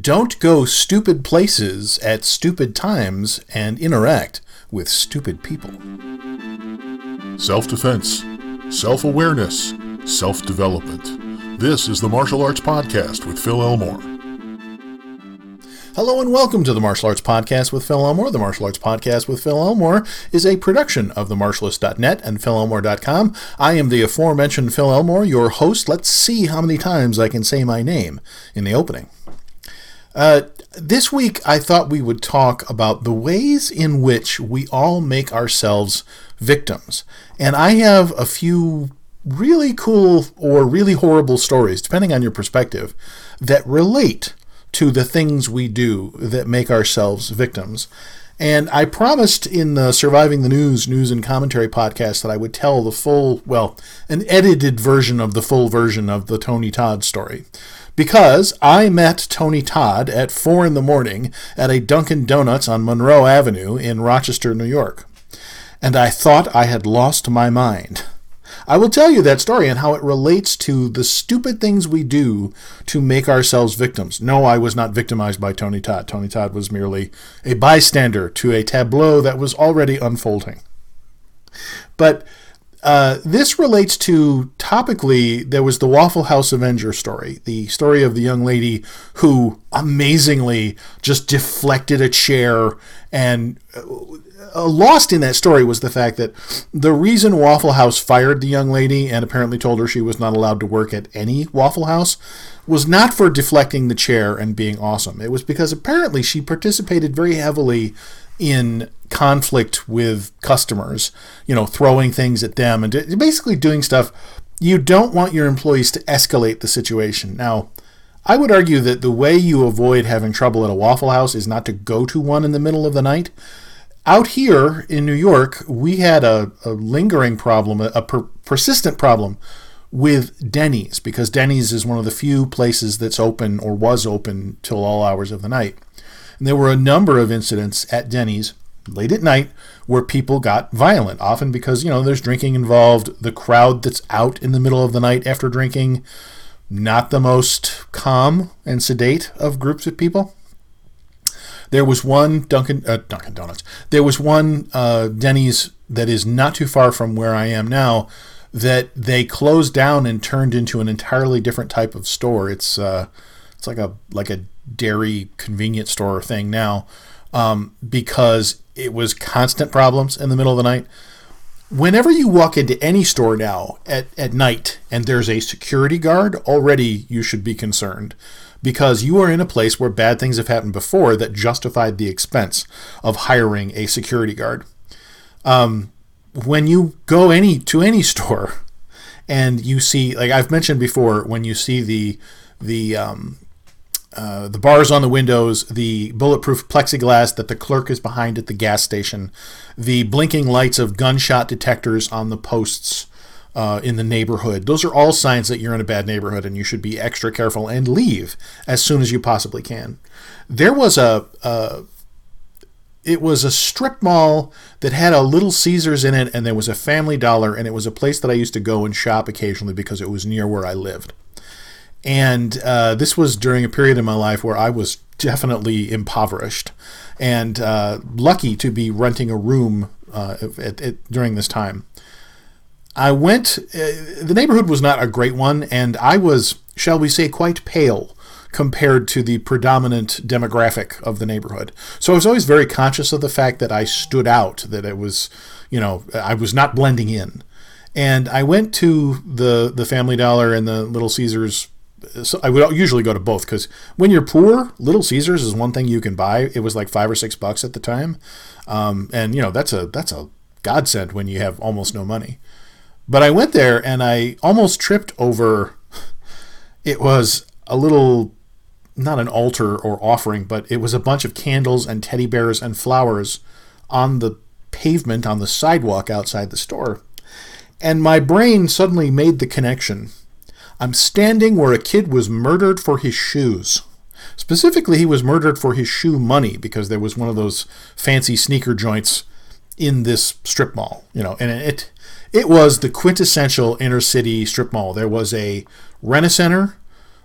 Don't go stupid places at stupid times and interact with stupid people. Self defense, self awareness, self development. This is the Martial Arts Podcast with Phil Elmore. Hello and welcome to the Martial Arts Podcast with Phil Elmore. The Martial Arts Podcast with Phil Elmore is a production of themartialist.net and philelmore.com. I am the aforementioned Phil Elmore, your host. Let's see how many times I can say my name in the opening. Uh, this week, I thought we would talk about the ways in which we all make ourselves victims. And I have a few really cool or really horrible stories, depending on your perspective, that relate to the things we do that make ourselves victims. And I promised in the Surviving the News news and commentary podcast that I would tell the full, well, an edited version of the full version of the Tony Todd story because I met Tony Todd at 4 in the morning at a Dunkin' Donuts on Monroe Avenue in Rochester, New York. And I thought I had lost my mind. I will tell you that story and how it relates to the stupid things we do to make ourselves victims. No, I was not victimized by Tony Todd. Tony Todd was merely a bystander to a tableau that was already unfolding. But uh, this relates to topically, there was the Waffle House Avenger story, the story of the young lady who amazingly just deflected a chair. And uh, uh, lost in that story was the fact that the reason Waffle House fired the young lady and apparently told her she was not allowed to work at any Waffle House was not for deflecting the chair and being awesome. It was because apparently she participated very heavily in conflict with customers, you know, throwing things at them and basically doing stuff. You don't want your employees to escalate the situation. Now, I would argue that the way you avoid having trouble at a Waffle House is not to go to one in the middle of the night. Out here in New York, we had a, a lingering problem, a, a per- persistent problem with Denny's because Denny's is one of the few places that's open or was open till all hours of the night. And there were a number of incidents at Denny's late at night where people got violent, often because, you know, there's drinking involved. The crowd that's out in the middle of the night after drinking, not the most calm and sedate of groups of people. There was one Dunkin' uh, Dunkin' Donuts. There was one uh, Denny's that is not too far from where I am now that they closed down and turned into an entirely different type of store. It's uh, it's like a like a dairy convenience store thing now um, because it was constant problems in the middle of the night. Whenever you walk into any store now at, at night and there's a security guard, already you should be concerned because you are in a place where bad things have happened before that justified the expense of hiring a security guard. Um, when you go any to any store and you see, like I've mentioned before, when you see the the um, uh, the bars on the windows, the bulletproof plexiglass that the clerk is behind at the gas station, the blinking lights of gunshot detectors on the posts uh, in the neighborhood. Those are all signs that you're in a bad neighborhood and you should be extra careful and leave as soon as you possibly can. There was a, it was a strip mall that had a Little Caesars in it, and there was a Family Dollar, and it was a place that I used to go and shop occasionally because it was near where I lived. And uh, this was during a period in my life where I was definitely impoverished and uh, lucky to be renting a room uh, at, at, during this time. I went, uh, the neighborhood was not a great one, and I was, shall we say, quite pale compared to the predominant demographic of the neighborhood. So I was always very conscious of the fact that I stood out, that it was, you know, I was not blending in. And I went to the the Family Dollar and the Little Caesars. So I would usually go to both because when you're poor, Little Caesars is one thing you can buy. It was like five or six bucks at the time, um, and you know that's a that's a godsend when you have almost no money. But I went there and I almost tripped over. It was a little, not an altar or offering, but it was a bunch of candles and teddy bears and flowers on the pavement on the sidewalk outside the store. And my brain suddenly made the connection. I'm standing where a kid was murdered for his shoes. Specifically, he was murdered for his shoe money because there was one of those fancy sneaker joints in this strip mall, you know, and it it was the quintessential inner city strip mall. There was a Rent-A-Center,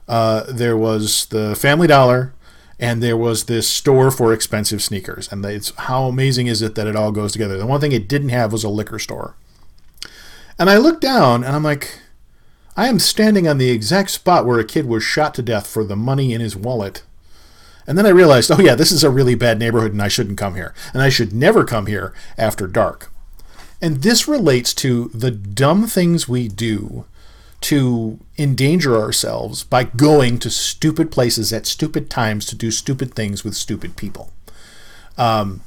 uh, there was the Family Dollar, and there was this store for expensive sneakers. And it's how amazing is it that it all goes together? The one thing it didn't have was a liquor store. And I looked down and I'm like, I am standing on the exact spot where a kid was shot to death for the money in his wallet. And then I realized, oh yeah, this is a really bad neighborhood and I shouldn't come here. And I should never come here after dark. And this relates to the dumb things we do to endanger ourselves by going to stupid places at stupid times to do stupid things with stupid people. Um,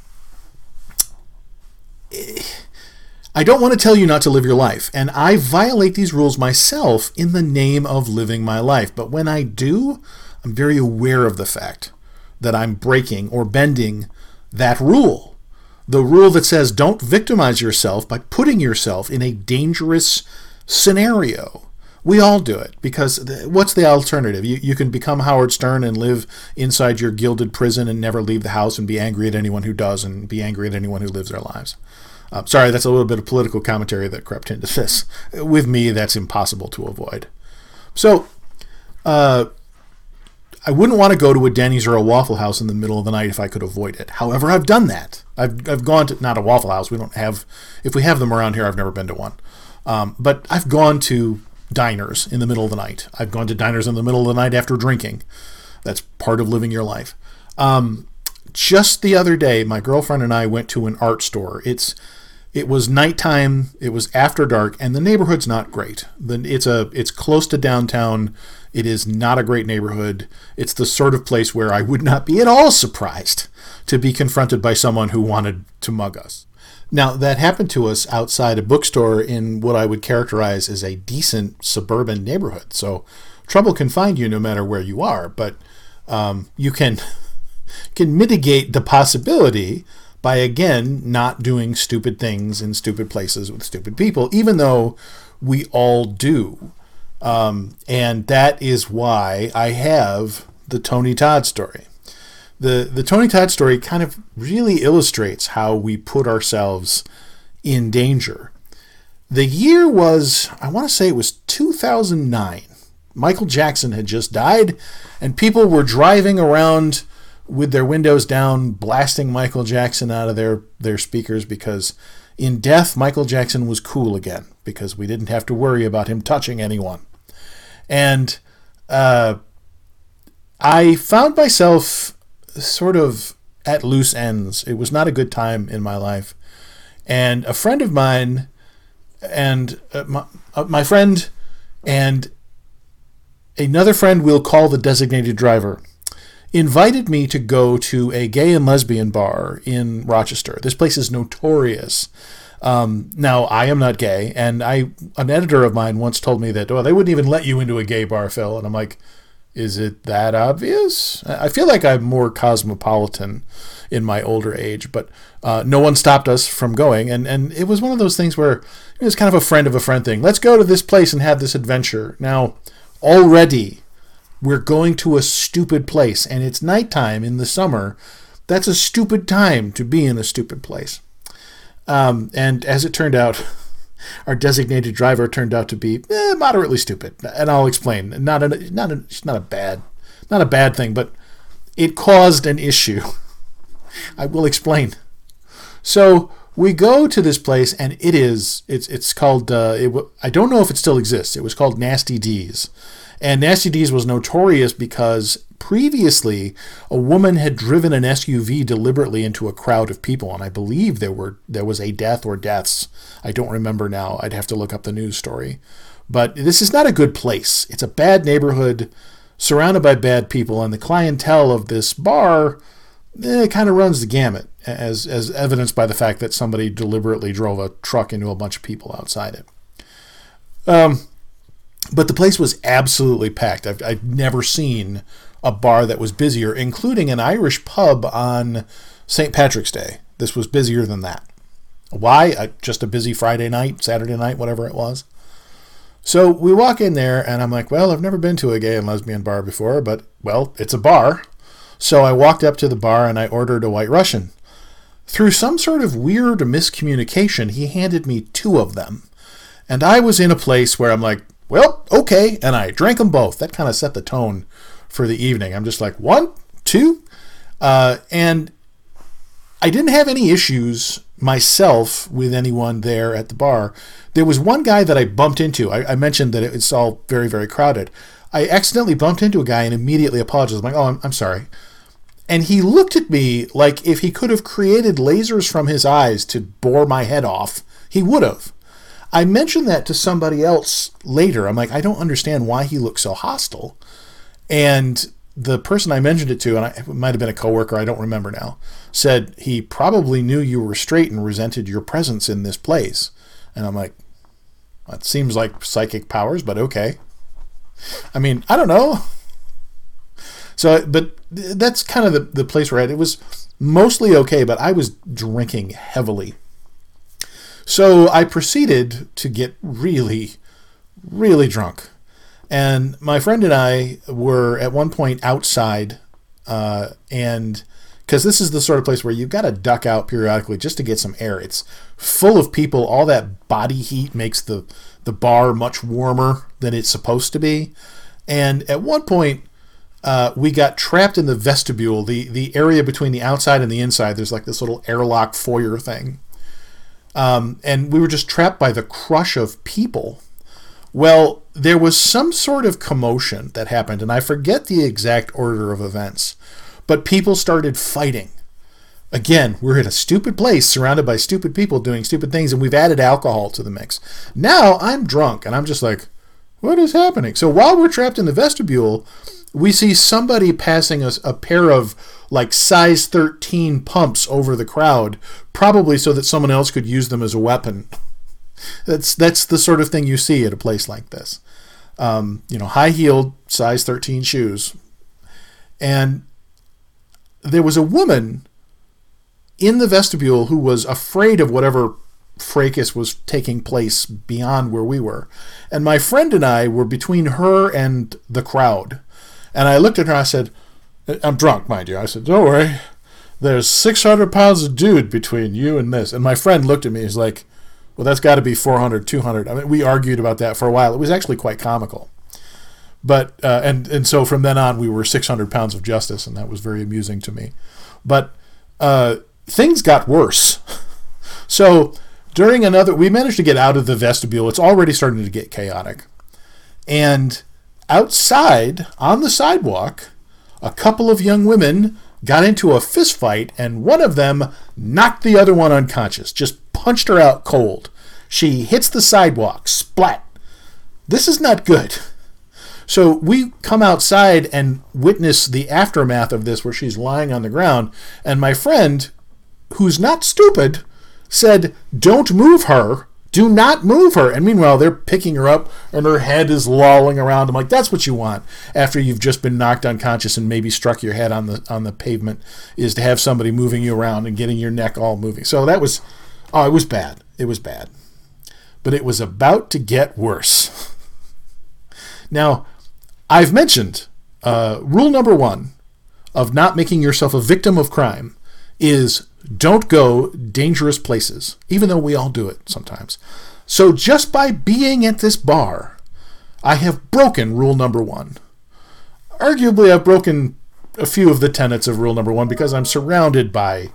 I don't want to tell you not to live your life, and I violate these rules myself in the name of living my life. But when I do, I'm very aware of the fact that I'm breaking or bending that rule. The rule that says don't victimize yourself by putting yourself in a dangerous scenario. We all do it because what's the alternative? You, you can become Howard Stern and live inside your gilded prison and never leave the house and be angry at anyone who does and be angry at anyone who lives their lives. Uh, sorry, that's a little bit of political commentary that crept into this. With me, that's impossible to avoid. So, uh, I wouldn't want to go to a Denny's or a Waffle House in the middle of the night if I could avoid it. However, I've done that. I've, I've gone to, not a Waffle House, we don't have, if we have them around here, I've never been to one. Um, but I've gone to diners in the middle of the night. I've gone to diners in the middle of the night after drinking. That's part of living your life. Um, just the other day, my girlfriend and I went to an art store. It's it was nighttime. It was after dark, and the neighborhood's not great. It's a it's close to downtown. It is not a great neighborhood. It's the sort of place where I would not be at all surprised to be confronted by someone who wanted to mug us. Now, that happened to us outside a bookstore in what I would characterize as a decent suburban neighborhood. So, trouble can find you no matter where you are, but um, you can can mitigate the possibility by again not doing stupid things in stupid places with stupid people, even though we all do. Um, and that is why I have the Tony Todd story the the Tony Todd story kind of really illustrates how we put ourselves in danger. The year was I want to say it was 2009. Michael Jackson had just died and people were driving around with their windows down blasting Michael Jackson out of their their speakers because in death Michael Jackson was cool again because we didn't have to worry about him touching anyone. And uh, I found myself sort of at loose ends. It was not a good time in my life. And a friend of mine, and uh, my, uh, my friend, and another friend we'll call the designated driver, invited me to go to a gay and lesbian bar in Rochester. This place is notorious. Um, now, I am not gay, and I an editor of mine once told me that, well, they wouldn't even let you into a gay bar, Phil. And I'm like, is it that obvious? I feel like I'm more cosmopolitan in my older age, but uh, no one stopped us from going. And, and it was one of those things where it was kind of a friend of a friend thing. Let's go to this place and have this adventure. Now, already we're going to a stupid place, and it's nighttime in the summer. That's a stupid time to be in a stupid place. Um, and as it turned out, our designated driver turned out to be eh, moderately stupid, and I'll explain. Not a not a not a bad not a bad thing, but it caused an issue. I will explain. So we go to this place, and it is it's it's called uh, it, I don't know if it still exists. It was called Nasty D's, and Nasty D's was notorious because previously a woman had driven an SUV deliberately into a crowd of people, and I believe there were there was a death or deaths. I don't remember now. I'd have to look up the news story. But this is not a good place. It's a bad neighborhood surrounded by bad people, and the clientele of this bar eh, kind of runs the gamut, as as evidenced by the fact that somebody deliberately drove a truck into a bunch of people outside it. Um, but the place was absolutely packed. I've, I've never seen a bar that was busier, including an Irish pub on St. Patrick's Day. This was busier than that. Why? Uh, just a busy Friday night, Saturday night, whatever it was. So we walk in there, and I'm like, well, I've never been to a gay and lesbian bar before, but, well, it's a bar. So I walked up to the bar and I ordered a White Russian. Through some sort of weird miscommunication, he handed me two of them. And I was in a place where I'm like, well, okay. And I drank them both. That kind of set the tone for the evening. I'm just like, one, two. Uh, and I didn't have any issues myself with anyone there at the bar. There was one guy that I bumped into. I, I mentioned that it's all very, very crowded. I accidentally bumped into a guy and immediately apologized. I'm like, oh, I'm, I'm sorry. And he looked at me like if he could have created lasers from his eyes to bore my head off, he would have. I mentioned that to somebody else later. I'm like, I don't understand why he looks so hostile. And the person I mentioned it to, and I, it might have been a coworker, I don't remember now, said he probably knew you were straight and resented your presence in this place. And I'm like, that seems like psychic powers, but okay. I mean, I don't know. So, but that's kind of the, the place we're at. It was mostly okay, but I was drinking heavily. So I proceeded to get really, really drunk. And my friend and I were at one point outside, uh, and because this is the sort of place where you've got to duck out periodically just to get some air. It's full of people. All that body heat makes the the bar much warmer than it's supposed to be. And at one point, uh, we got trapped in the vestibule, the the area between the outside and the inside. There's like this little airlock foyer thing, um, and we were just trapped by the crush of people well, there was some sort of commotion that happened, and I forget the exact order of events, but people started fighting. Again, we're in a stupid place surrounded by stupid people doing stupid things, and we've added alcohol to the mix. Now I'm drunk, and I'm just like, what is happening? So while we're trapped in the vestibule, we see somebody passing us a pair of like size 13 pumps over the crowd, probably so that someone else could use them as a weapon. That's that's the sort of thing you see at a place like this. Um, you know, high heeled, size 13 shoes. And there was a woman in the vestibule who was afraid of whatever fracas was taking place beyond where we were. And my friend and I were between her and the crowd. And I looked at her I said, I'm drunk, mind you. I said, Don't worry. There's 600 pounds of dude between you and this. And my friend looked at me. He's like, well, that's got to be 400, 200. I mean, we argued about that for a while. It was actually quite comical. But, uh, and, and so from then on, we were 600 pounds of justice, and that was very amusing to me. But uh, things got worse. so during another, we managed to get out of the vestibule. It's already starting to get chaotic. And outside on the sidewalk, a couple of young women got into a fist fight, and one of them knocked the other one unconscious, just punched her out cold. She hits the sidewalk, splat. This is not good. So we come outside and witness the aftermath of this, where she's lying on the ground, and my friend, who's not stupid, said, Don't move her. Do not move her. And meanwhile, they're picking her up and her head is lolling around. I'm like, that's what you want after you've just been knocked unconscious and maybe struck your head on the on the pavement is to have somebody moving you around and getting your neck all moving. So that was oh, it was bad. It was bad. But it was about to get worse. now, I've mentioned uh, rule number one of not making yourself a victim of crime is don't go dangerous places, even though we all do it sometimes. So just by being at this bar, I have broken rule number one. Arguably, I've broken a few of the tenets of rule number one because I'm surrounded by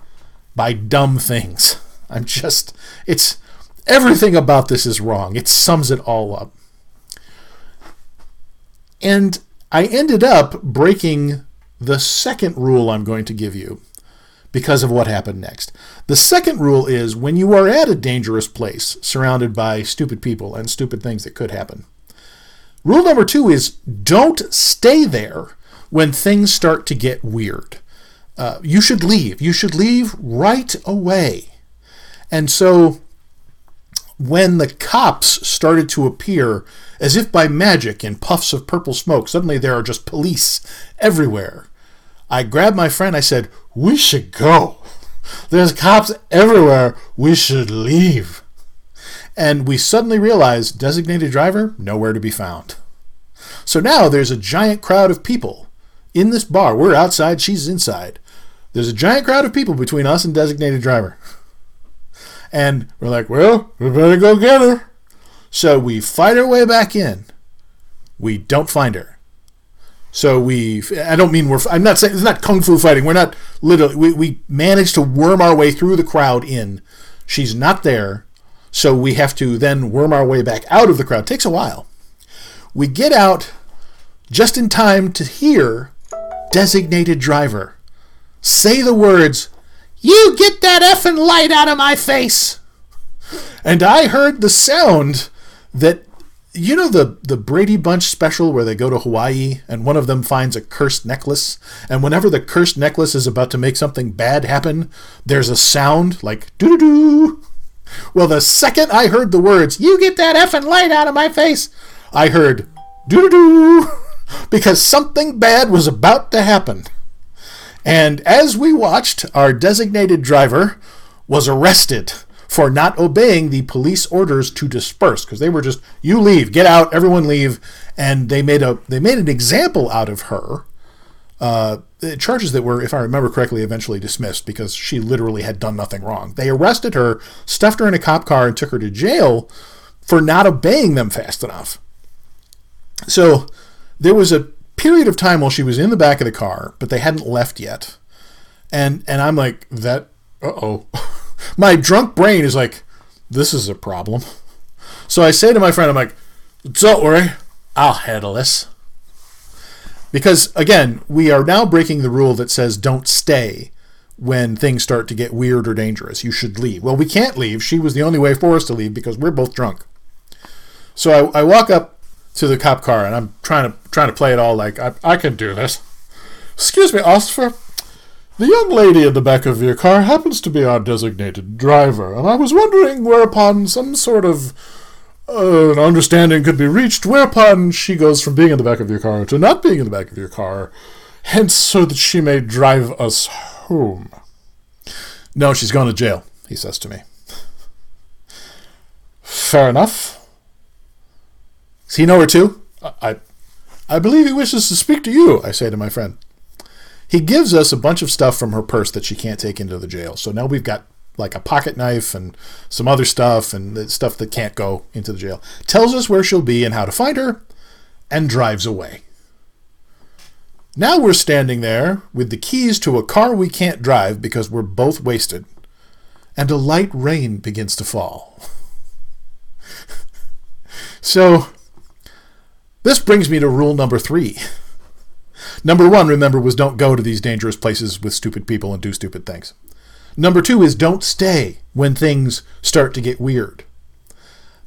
by dumb things. I'm just it's everything about this is wrong. It sums it all up. And I ended up breaking the second rule I'm going to give you because of what happened next. The second rule is when you are at a dangerous place surrounded by stupid people and stupid things that could happen. Rule number two is don't stay there when things start to get weird. Uh, you should leave. You should leave right away. And so when the cops started to appear as if by magic in puffs of purple smoke, suddenly there are just police everywhere. I grabbed my friend. I said, We should go. There's cops everywhere. We should leave. And we suddenly realized designated driver, nowhere to be found. So now there's a giant crowd of people in this bar. We're outside, she's inside. There's a giant crowd of people between us and designated driver. And we're like, well, we better go get her. So we fight our way back in. We don't find her. So we, I don't mean we're, I'm not saying it's not kung fu fighting. We're not literally, we, we managed to worm our way through the crowd in. She's not there. So we have to then worm our way back out of the crowd. It takes a while. We get out just in time to hear designated driver say the words, You get that effing light out of my face! And I heard the sound that you know the the Brady Bunch special where they go to Hawaii and one of them finds a cursed necklace and whenever the cursed necklace is about to make something bad happen, there's a sound like doo doo. Well, the second I heard the words "You get that effing light out of my face," I heard doo doo doo because something bad was about to happen. And as we watched, our designated driver was arrested for not obeying the police orders to disperse because they were just you leave get out everyone leave and they made a they made an example out of her uh, charges that were if i remember correctly eventually dismissed because she literally had done nothing wrong. They arrested her stuffed her in a cop car and took her to jail for not obeying them fast enough. So there was a period of time while she was in the back of the car but they hadn't left yet. And and i'm like that uh-oh my drunk brain is like, this is a problem. So I say to my friend, I'm like, don't worry, I'll handle this. Because again, we are now breaking the rule that says don't stay when things start to get weird or dangerous. You should leave. Well, we can't leave. She was the only way for us to leave because we're both drunk. So I, I walk up to the cop car and I'm trying to trying to play it all like I, I can do this. Excuse me, officer. The young lady in the back of your car happens to be our designated driver, and I was wondering whereupon some sort of uh, an understanding could be reached, whereupon she goes from being in the back of your car to not being in the back of your car, hence so that she may drive us home. No, she's gone to jail, he says to me. Fair enough. Does he know her too? I, I, I believe he wishes to speak to you, I say to my friend. He gives us a bunch of stuff from her purse that she can't take into the jail. So now we've got like a pocket knife and some other stuff and stuff that can't go into the jail. Tells us where she'll be and how to find her and drives away. Now we're standing there with the keys to a car we can't drive because we're both wasted, and a light rain begins to fall. so, this brings me to rule number three. Number one, remember, was don't go to these dangerous places with stupid people and do stupid things. Number two is don't stay when things start to get weird.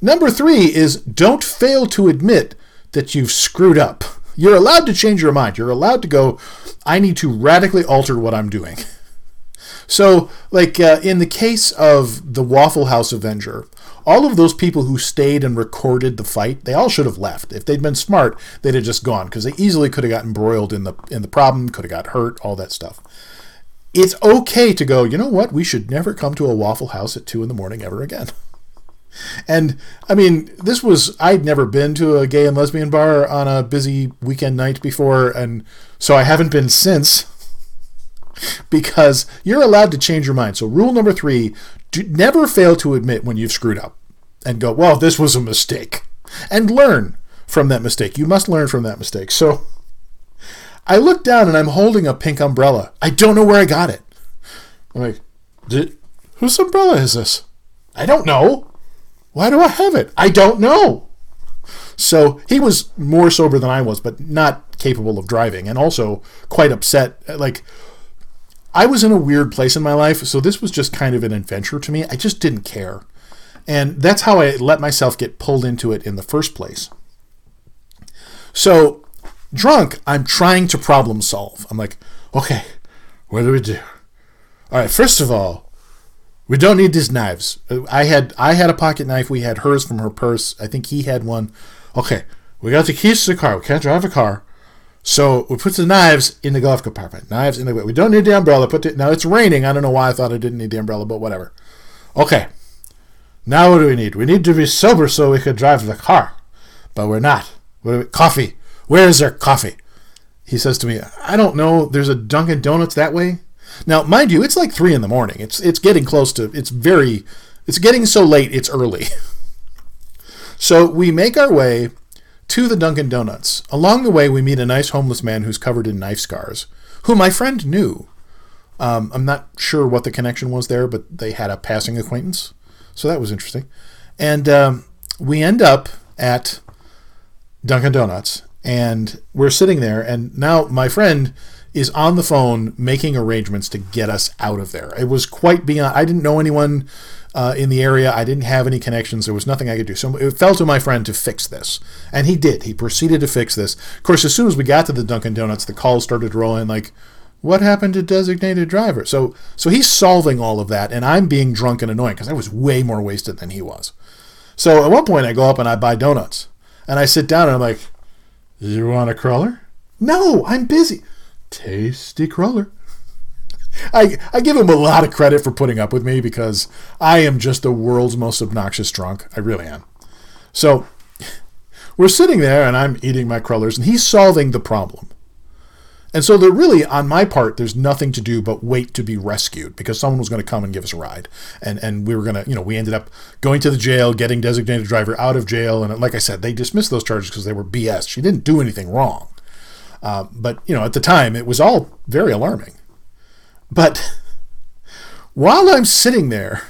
Number three is don't fail to admit that you've screwed up. You're allowed to change your mind. You're allowed to go, I need to radically alter what I'm doing. So, like uh, in the case of the Waffle House Avenger, all of those people who stayed and recorded the fight, they all should have left. If they'd been smart, they'd have just gone because they easily could have gotten embroiled in the in the problem, could have got hurt, all that stuff. It's okay to go. You know what? We should never come to a Waffle House at two in the morning ever again. And I mean, this was I'd never been to a gay and lesbian bar on a busy weekend night before, and so I haven't been since because you're allowed to change your mind. So, rule number three do, never fail to admit when you've screwed up and go, well, this was a mistake, and learn from that mistake. You must learn from that mistake. So, I look down and I'm holding a pink umbrella. I don't know where I got it. I'm like, Did, whose umbrella is this? I don't know. Why do I have it? I don't know. So he was more sober than I was, but not capable of driving, and also quite upset. Like, I was in a weird place in my life, so this was just kind of an adventure to me. I just didn't care. And that's how I let myself get pulled into it in the first place. So, drunk, I'm trying to problem solve. I'm like, okay, what do we do? All right, first of all, we don't need these knives. Uh, I had I had a pocket knife. We had hers from her purse. I think he had one. Okay, we got the keys to the car. We can't drive a car. So we put the knives in the glove compartment. Knives in the we don't need the umbrella. Put it now. It's raining. I don't know why I thought I didn't need the umbrella, but whatever. Okay. Now what do we need? We need to be sober so we could drive the car, but we're not. We, coffee. Where is there coffee? He says to me, I don't know. There's a Dunkin' Donuts that way. Now, mind you, it's like three in the morning. It's it's getting close to. It's very. It's getting so late. It's early. so we make our way to the Dunkin' Donuts. Along the way, we meet a nice homeless man who's covered in knife scars, who my friend knew. Um, I'm not sure what the connection was there, but they had a passing acquaintance. So that was interesting. And um, we end up at Dunkin' Donuts, and we're sitting there, and now my friend is on the phone making arrangements to get us out of there. It was quite beyond. I didn't know anyone uh, in the area. I didn't have any connections. There was nothing I could do. So it fell to my friend to fix this, and he did. He proceeded to fix this. Of course, as soon as we got to the Dunkin' Donuts, the calls started rolling. Like, what happened to designated driver? So so he's solving all of that, and I'm being drunk and annoying because I was way more wasted than he was. So at one point, I go up and I buy donuts, and I sit down and I'm like, "You want a cruller?" No, I'm busy. Tasty cruller. I, I give him a lot of credit for putting up with me because I am just the world's most obnoxious drunk. I really am. So we're sitting there and I'm eating my crullers and he's solving the problem. And so there really, on my part, there's nothing to do but wait to be rescued because someone was going to come and give us a ride. And and we were going to, you know, we ended up going to the jail, getting designated driver out of jail. And like I said, they dismissed those charges because they were BS. She didn't do anything wrong. Uh, but, you know, at the time, it was all very alarming. But while I'm sitting there,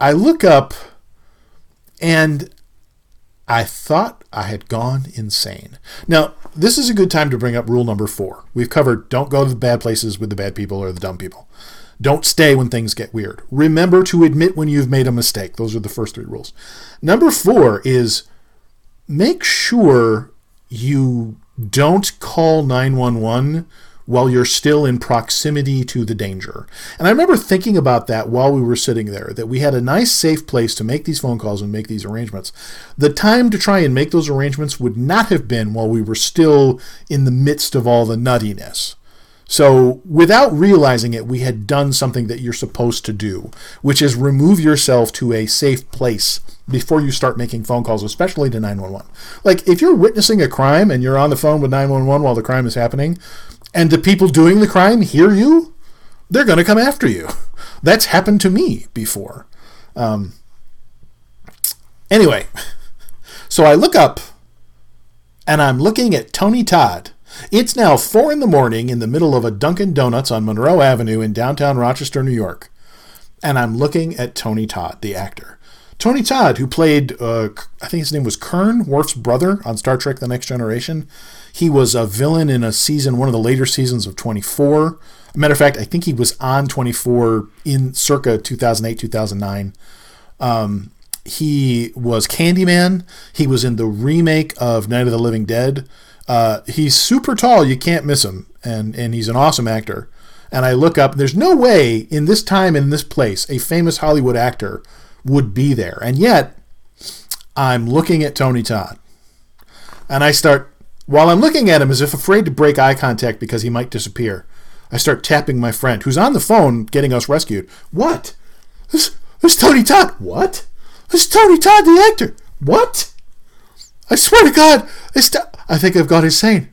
I look up and I thought I had gone insane. Now, this is a good time to bring up rule number four. We've covered don't go to the bad places with the bad people or the dumb people. Don't stay when things get weird. Remember to admit when you've made a mistake. Those are the first three rules. Number four is make sure you don't call 911 while you're still in proximity to the danger. And I remember thinking about that while we were sitting there, that we had a nice, safe place to make these phone calls and make these arrangements. The time to try and make those arrangements would not have been while we were still in the midst of all the nuttiness. So, without realizing it, we had done something that you're supposed to do, which is remove yourself to a safe place before you start making phone calls, especially to 911. Like, if you're witnessing a crime and you're on the phone with 911 while the crime is happening, and the people doing the crime hear you, they're going to come after you. That's happened to me before. Um, anyway, so I look up and I'm looking at Tony Todd it's now 4 in the morning in the middle of a Dunkin' Donuts on Monroe Avenue in downtown Rochester, New York. And I'm looking at Tony Todd, the actor. Tony Todd, who played, uh, I think his name was Kurn, Worf's brother on Star Trek The Next Generation. He was a villain in a season, one of the later seasons of 24. Matter of fact, I think he was on 24 in circa 2008, 2009. Um, he was Candyman. He was in the remake of Night of the Living Dead. Uh, he's super tall. You can't miss him, and and he's an awesome actor. And I look up. There's no way in this time in this place a famous Hollywood actor would be there, and yet I'm looking at Tony Todd, and I start while I'm looking at him as if afraid to break eye contact because he might disappear. I start tapping my friend who's on the phone getting us rescued. What? This, this Tony Todd. What? This Tony Todd, the actor. What? I swear to God, it's. I think I've got insane.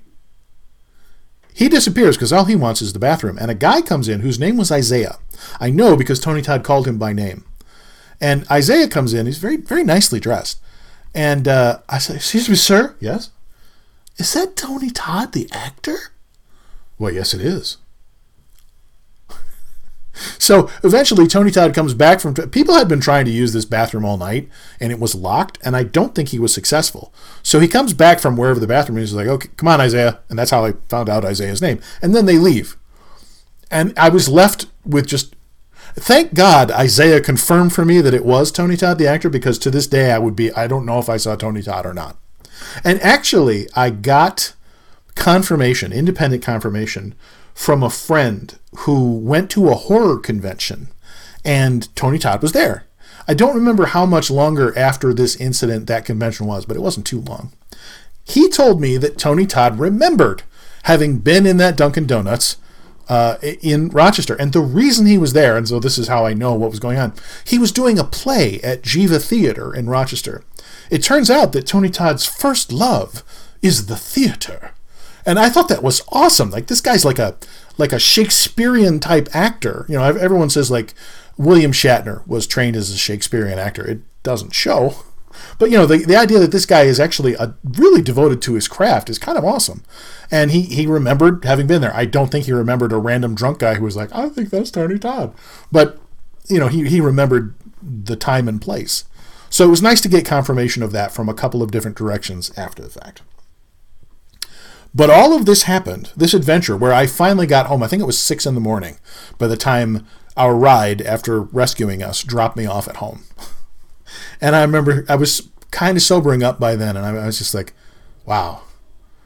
He disappears because all he wants is the bathroom, and a guy comes in whose name was Isaiah. I know because Tony Todd called him by name. And Isaiah comes in. He's very, very nicely dressed. And uh, I say, "Excuse me, sir." Yes. Is that Tony Todd, the actor? Well, yes, it is. So eventually, Tony Todd comes back from. People had been trying to use this bathroom all night, and it was locked, and I don't think he was successful. So he comes back from wherever the bathroom is. Like, "Okay, come on, Isaiah," and that's how I found out Isaiah's name. And then they leave, and I was left with just. Thank God Isaiah confirmed for me that it was Tony Todd, the actor, because to this day I would be. I don't know if I saw Tony Todd or not. And actually, I got confirmation, independent confirmation from a friend who went to a horror convention and Tony Todd was there. I don't remember how much longer after this incident that convention was, but it wasn't too long. He told me that Tony Todd remembered having been in that Dunkin' Donuts uh, in Rochester. And the reason he was there, and so this is how I know what was going on, he was doing a play at Geva Theater in Rochester. It turns out that Tony Todd's first love is the theater. And I thought that was awesome. Like this guy's like a like a Shakespearean type actor. You know, everyone says like William Shatner was trained as a Shakespearean actor. It doesn't show. but you know, the, the idea that this guy is actually a, really devoted to his craft is kind of awesome. And he, he remembered having been there. I don't think he remembered a random drunk guy who was like, I think that's Tony Todd. But, you know, he, he remembered the time and place. So it was nice to get confirmation of that from a couple of different directions after the fact. But all of this happened, this adventure, where I finally got home. I think it was six in the morning by the time our ride, after rescuing us, dropped me off at home. And I remember I was kind of sobering up by then, and I was just like, wow,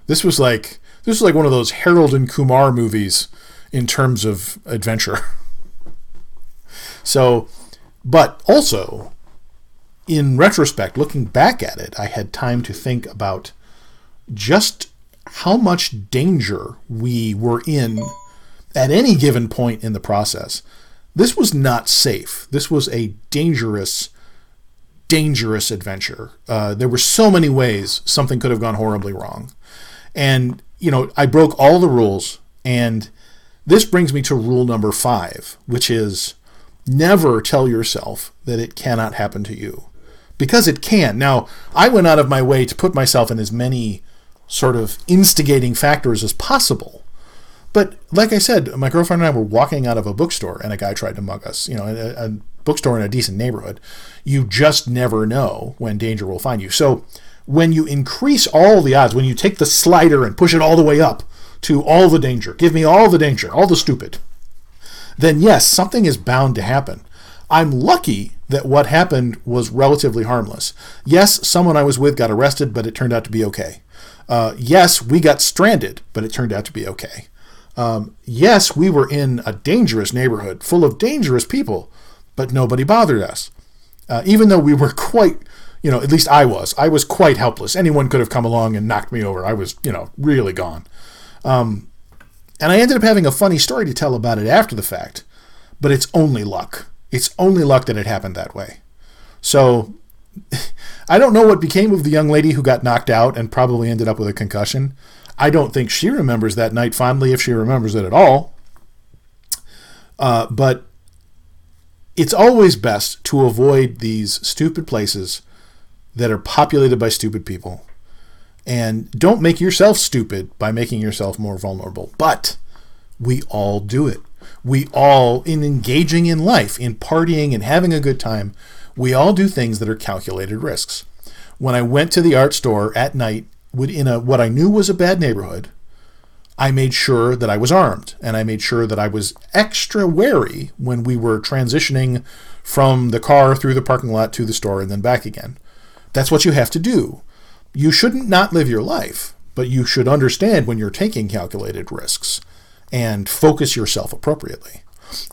this was like this was like one of those Harold and Kumar movies in terms of adventure. So, but also, in retrospect, looking back at it, I had time to think about just how much danger we were in at any given point in the process. This was not safe. This was a dangerous, dangerous adventure. Uh, there were so many ways something could have gone horribly wrong. And, you know, I broke all the rules. And this brings me to rule number five, which is never tell yourself that it cannot happen to you. Because it can. Now, I went out of my way to put myself in as many sort of instigating factors as possible. But like I said, my girlfriend and I were walking out of a bookstore and a guy tried to mug us. You know, a, a bookstore in a decent neighborhood. You just never know when danger will find you. So when you increase all the odds, when you take the slider and push it all the way up to all the danger, give me all the danger, all the stupid, then yes, something is bound to happen. I'm lucky that what happened was relatively harmless. Yes, someone I was with got arrested, but it turned out to be okay. Uh, yes, we got stranded, but it turned out to be okay. Um, yes, we were in a dangerous neighborhood full of dangerous people, but nobody bothered us. Uh, even though we were quite, you know, at least I was, I was quite helpless. Anyone could have come along and knocked me over. I was, you know, really gone. Um, and I ended up having a funny story to tell about it after the fact, but it's only luck. It's only luck that it happened that way. So I don't know what became of the young lady who got knocked out and probably ended up with a concussion. I don't think she remembers that night fondly, if she remembers it at all. Uh, but it's always best to avoid these stupid places that are populated by stupid people. And don't make yourself stupid by making yourself more vulnerable. But we all do it. We all, in engaging in life, in partying and having a good time, we all do things that are calculated risks. When I went to the art store at night in a what I knew was a bad neighborhood, I made sure that I was armed and I made sure that I was extra wary when we were transitioning from the car through the parking lot to the store and then back again. That's what you have to do. You shouldn't not live your life, but you should understand when you're taking calculated risks and focus yourself appropriately.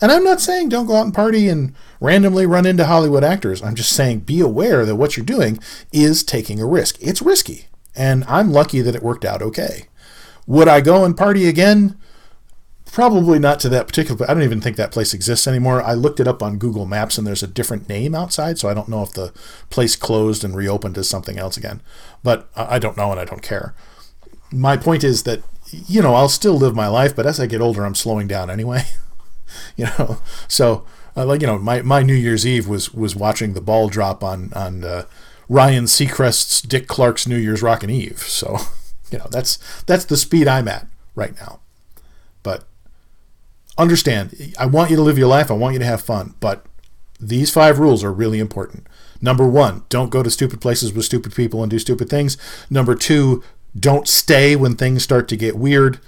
And I'm not saying don't go out and party and randomly run into Hollywood actors. I'm just saying be aware that what you're doing is taking a risk. It's risky, and I'm lucky that it worked out okay. Would I go and party again? Probably not to that particular. I don't even think that place exists anymore. I looked it up on Google Maps, and there's a different name outside, so I don't know if the place closed and reopened as something else again. But I don't know, and I don't care. My point is that you know I'll still live my life, but as I get older, I'm slowing down anyway. you know, so uh, like you know, my, my New Year's Eve was was watching the ball drop on on uh, Ryan Seacrest's Dick Clark's New Year's Rockin' Eve. So, you know, that's that's the speed I'm at right now. But understand, I want you to live your life. I want you to have fun. But these five rules are really important. Number one, don't go to stupid places with stupid people and do stupid things. Number two, don't stay when things start to get weird.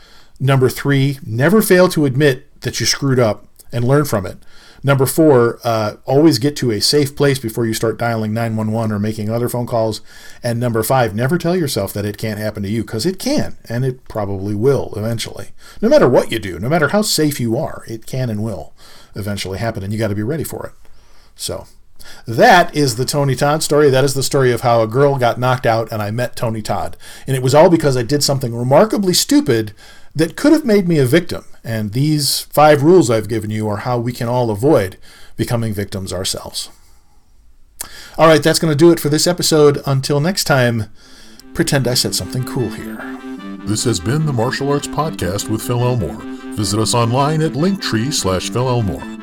Number three, never fail to admit that you screwed up and learn from it. Number four, uh, always get to a safe place before you start dialing 911 or making other phone calls. And number five, never tell yourself that it can't happen to you because it can, and it probably will eventually. No matter what you do, no matter how safe you are, it can and will eventually happen, and you got to be ready for it. So, that is the Tony Todd story. That is the story of how a girl got knocked out and I met Tony Todd. And it was all because I did something remarkably stupid that could have made me a victim. And these five rules I've given you are how we can all avoid becoming victims ourselves. All right, that's going to do it for this episode. Until next time, pretend I said something cool here. This has been the Martial Arts Podcast with Phil Elmore. Visit us online at linktree slash Phil Elmore.